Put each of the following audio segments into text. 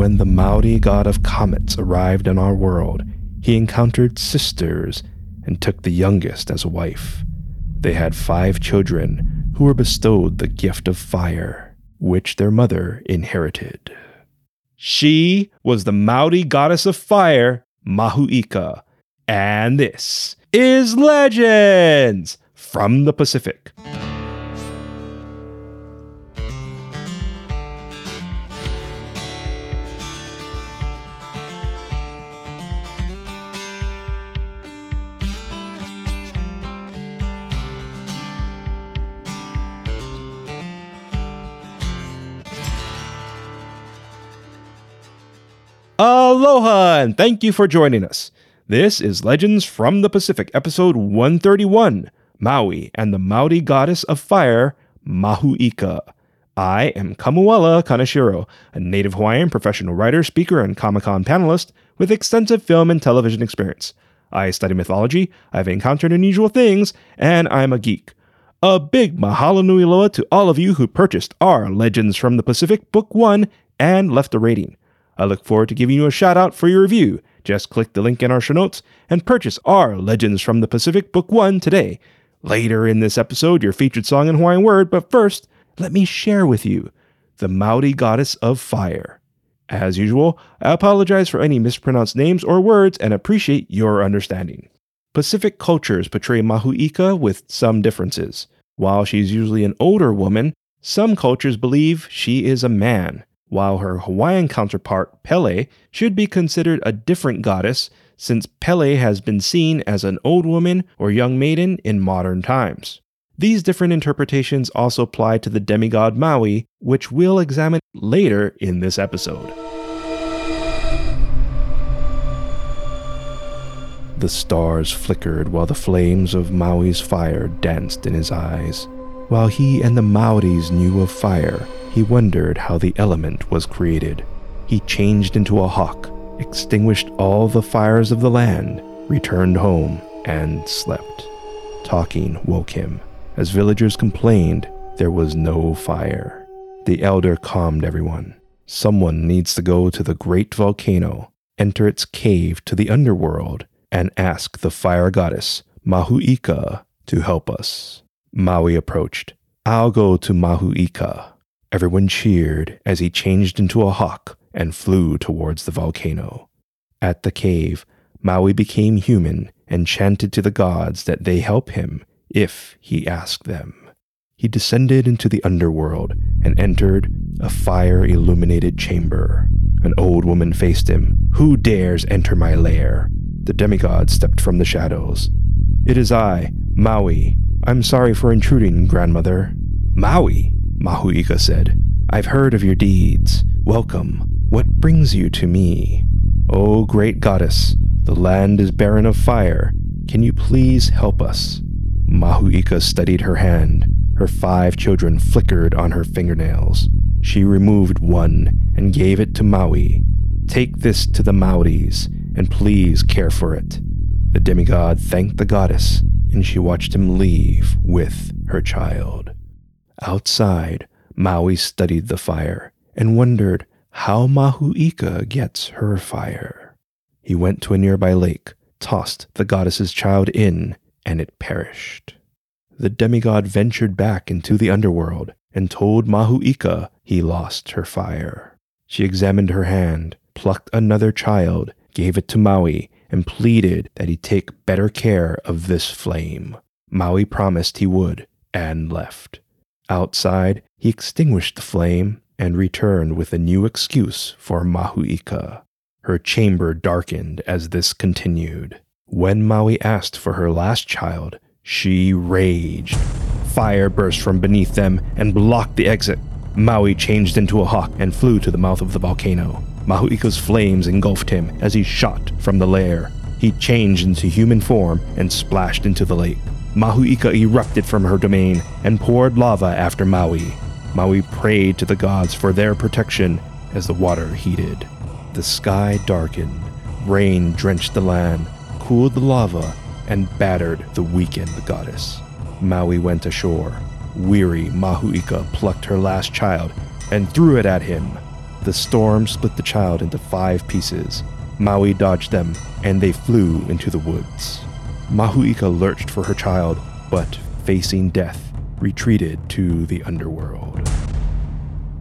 When the Maori god of comets arrived in our world, he encountered sisters and took the youngest as a wife. They had five children who were bestowed the gift of fire, which their mother inherited. She was the Maori goddess of fire, Mahuika. And this is Legends from the Pacific. Aloha, and thank you for joining us. This is Legends from the Pacific, episode 131 Maui and the Maori goddess of fire, Mahuika. I am Kamuela Kaneshiro, a native Hawaiian professional writer, speaker, and Comic Con panelist with extensive film and television experience. I study mythology, I've encountered unusual things, and I'm a geek. A big mahalo nui loa to all of you who purchased our Legends from the Pacific Book 1 and left a rating. I look forward to giving you a shout out for your review. Just click the link in our show notes and purchase our Legends from the Pacific Book 1 today. Later in this episode, your featured song in Hawaiian word, but first, let me share with you the Maori goddess of fire. As usual, I apologize for any mispronounced names or words and appreciate your understanding. Pacific cultures portray Mahuika with some differences. While she's usually an older woman, some cultures believe she is a man while her Hawaiian counterpart, Pele, should be considered a different goddess since Pele has been seen as an old woman or young maiden in modern times. These different interpretations also apply to the demigod Maui, which we'll examine later in this episode. The stars flickered while the flames of Maui's fire danced in his eyes. While he and the Maoris knew of fire, he wondered how the element was created. He changed into a hawk, extinguished all the fires of the land, returned home, and slept. Talking woke him. As villagers complained, there was no fire. The elder calmed everyone. Someone needs to go to the great volcano, enter its cave to the underworld, and ask the fire goddess, Mahuika, to help us. Maui approached. I'll go to Mahuika. Everyone cheered as he changed into a hawk and flew towards the volcano. At the cave, Maui became human and chanted to the gods that they help him if he asked them. He descended into the underworld and entered a fire illuminated chamber. An old woman faced him. Who dares enter my lair? The demigod stepped from the shadows. It is I, Maui. I'm sorry for intruding, grandmother. Maui? Mahuika said, I've heard of your deeds. Welcome. What brings you to me? O oh, great goddess, the land is barren of fire. Can you please help us? Mahuika studied her hand. Her five children flickered on her fingernails. She removed one and gave it to Maui. Take this to the Maoris, and please care for it. The demigod thanked the goddess, and she watched him leave with her child. Outside, Maui studied the fire and wondered how Mahuika gets her fire. He went to a nearby lake, tossed the goddess's child in, and it perished. The demigod ventured back into the underworld and told Mahuika he lost her fire. She examined her hand, plucked another child, gave it to Maui, and pleaded that he take better care of this flame. Maui promised he would and left. Outside, he extinguished the flame and returned with a new excuse for Mahuika. Her chamber darkened as this continued. When Maui asked for her last child, she raged. Fire burst from beneath them and blocked the exit. Maui changed into a hawk and flew to the mouth of the volcano. Mahuika's flames engulfed him as he shot from the lair. He changed into human form and splashed into the lake. Mahuika erupted from her domain and poured lava after Maui. Maui prayed to the gods for their protection as the water heated. The sky darkened, rain drenched the land, cooled the lava, and battered the weakened goddess. Maui went ashore. Weary, Mahuika plucked her last child and threw it at him. The storm split the child into five pieces. Maui dodged them, and they flew into the woods. Mahuika lurched for her child, but facing death, retreated to the underworld.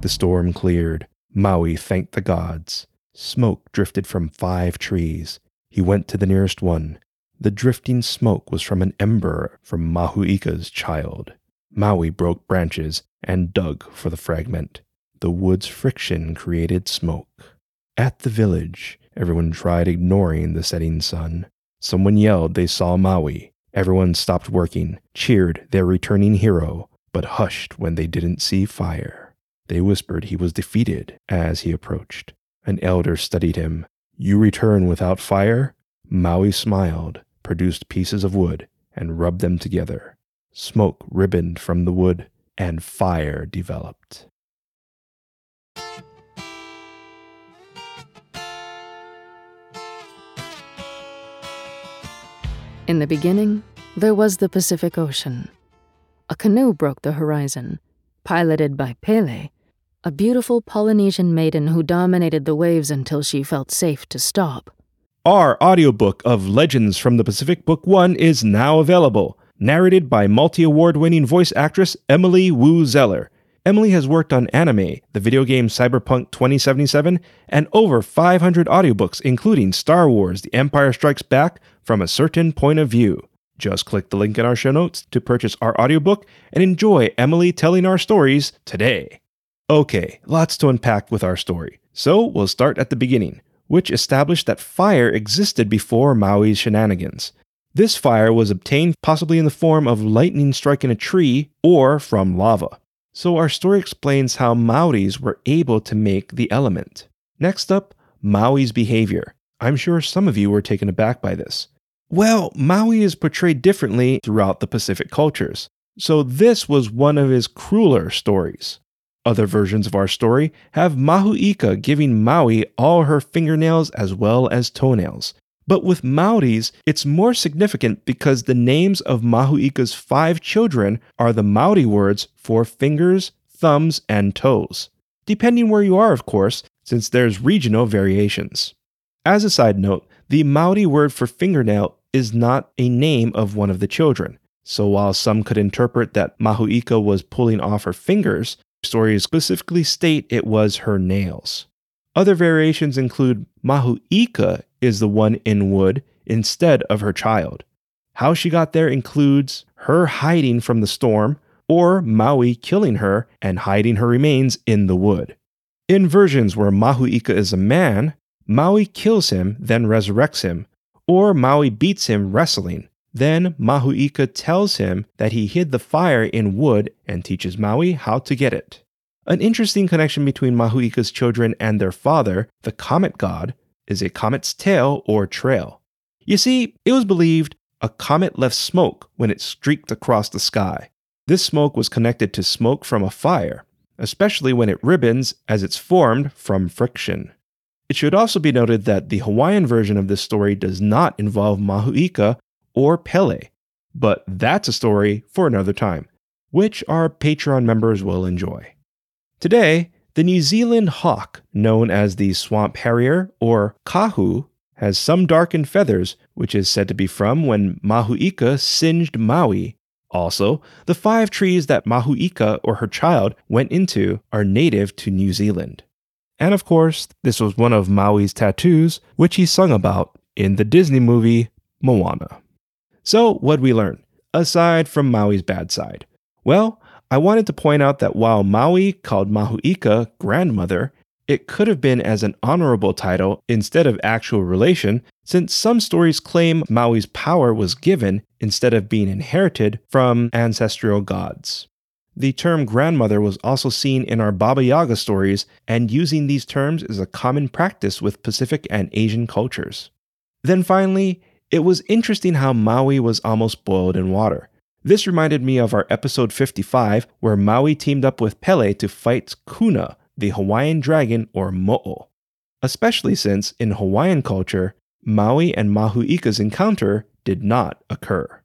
The storm cleared. Maui thanked the gods. Smoke drifted from five trees. He went to the nearest one. The drifting smoke was from an ember from Mahuika's child. Maui broke branches and dug for the fragment. The wood's friction created smoke. At the village, everyone tried ignoring the setting sun. Someone yelled they saw Maui. Everyone stopped working, cheered their returning hero, but hushed when they didn't see fire. They whispered he was defeated as he approached. An elder studied him. You return without fire? Maui smiled, produced pieces of wood, and rubbed them together. Smoke ribboned from the wood, and fire developed. In the beginning, there was the Pacific Ocean. A canoe broke the horizon, piloted by Pele, a beautiful Polynesian maiden who dominated the waves until she felt safe to stop. Our audiobook of Legends from the Pacific Book 1 is now available, narrated by multi award winning voice actress Emily Woo Zeller. Emily has worked on anime, the video game Cyberpunk 2077, and over 500 audiobooks, including Star Wars The Empire Strikes Back from a certain point of view. Just click the link in our show notes to purchase our audiobook and enjoy Emily telling our stories today. Okay, lots to unpack with our story. So we'll start at the beginning, which established that fire existed before Maui's shenanigans. This fire was obtained possibly in the form of lightning striking a tree or from lava. So our story explains how Maoris were able to make the element. Next up, Maui's behavior. I'm sure some of you were taken aback by this. Well, Maui is portrayed differently throughout the Pacific cultures, so this was one of his crueler stories. Other versions of our story have Mahuika giving Maui all her fingernails as well as toenails. But with Maoris, it's more significant because the names of Mahuika's five children are the Maori words for fingers, thumbs, and toes. Depending where you are, of course, since there's regional variations. As a side note, the Maori word for fingernail is not a name of one of the children. So while some could interpret that Mahuika was pulling off her fingers, stories specifically state it was her nails. Other variations include Mahuika is the one in wood instead of her child. How she got there includes her hiding from the storm or Maui killing her and hiding her remains in the wood. In versions where Mahuika is a man, Maui kills him, then resurrects him, or Maui beats him wrestling. Then Mahuika tells him that he hid the fire in wood and teaches Maui how to get it. An interesting connection between Mahuika's children and their father, the comet god, is a comet's tail or trail. You see, it was believed a comet left smoke when it streaked across the sky. This smoke was connected to smoke from a fire, especially when it ribbons as it's formed from friction. It should also be noted that the Hawaiian version of this story does not involve Mahuika or Pele, but that's a story for another time, which our Patreon members will enjoy. Today, the New Zealand hawk, known as the swamp harrier or kahu, has some darkened feathers, which is said to be from when Mahuika singed Maui. Also, the five trees that Mahuika or her child went into are native to New Zealand. And of course, this was one of Maui's tattoos, which he sung about in the Disney movie Moana. So, what'd we learn? Aside from Maui's bad side? Well, I wanted to point out that while Maui called Mahuika grandmother, it could have been as an honorable title instead of actual relation, since some stories claim Maui's power was given instead of being inherited from ancestral gods. The term grandmother was also seen in our Baba Yaga stories, and using these terms is a common practice with Pacific and Asian cultures. Then finally, it was interesting how Maui was almost boiled in water. This reminded me of our episode 55, where Maui teamed up with Pele to fight Kuna, the Hawaiian dragon or Mo'o. Especially since, in Hawaiian culture, Maui and Mahuika's encounter did not occur.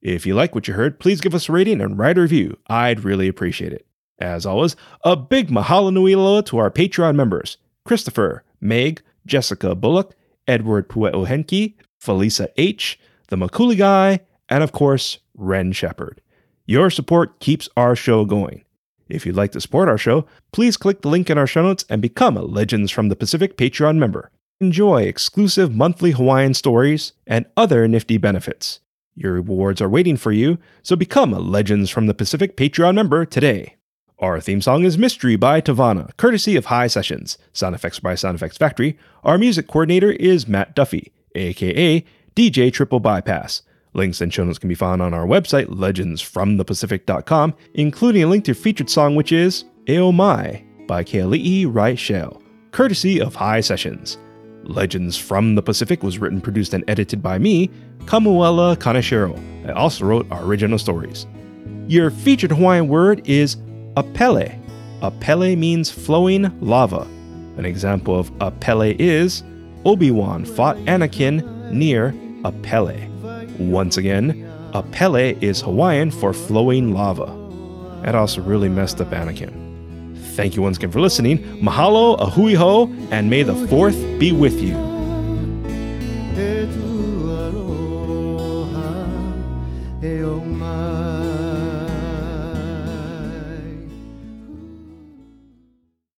If you like what you heard, please give us a rating and write a review. I'd really appreciate it. As always, a big mahalo nui loa to our Patreon members Christopher, Meg, Jessica Bullock, Edward Pueohenki, Felisa H., the Makuli Guy, and of course, Ren Shepard. Your support keeps our show going. If you'd like to support our show, please click the link in our show notes and become a Legends from the Pacific Patreon member. Enjoy exclusive monthly Hawaiian stories and other nifty benefits. Your rewards are waiting for you, so become a Legends from the Pacific Patreon member today. Our theme song is Mystery by Tavana, courtesy of High Sessions. Sound effects by Sound Effects Factory. Our music coordinator is Matt Duffy, aka DJ Triple Bypass. Links and show notes can be found on our website, legendsfromthepacific.com, including a link to your featured song, which is Eo Mai by Keali'i Reichel, courtesy of High Sessions. Legends from the Pacific was written, produced, and edited by me, Kamuela Kaneshiro. I also wrote our original stories. Your featured Hawaiian word is apele. Apele means flowing lava. An example of apele is Obi-Wan fought Anakin near Apele. Once again, Apele is Hawaiian for flowing lava. That also really messed up Anakin. Thank you once again for listening. Mahalo, ahui ho, and may the fourth be with you.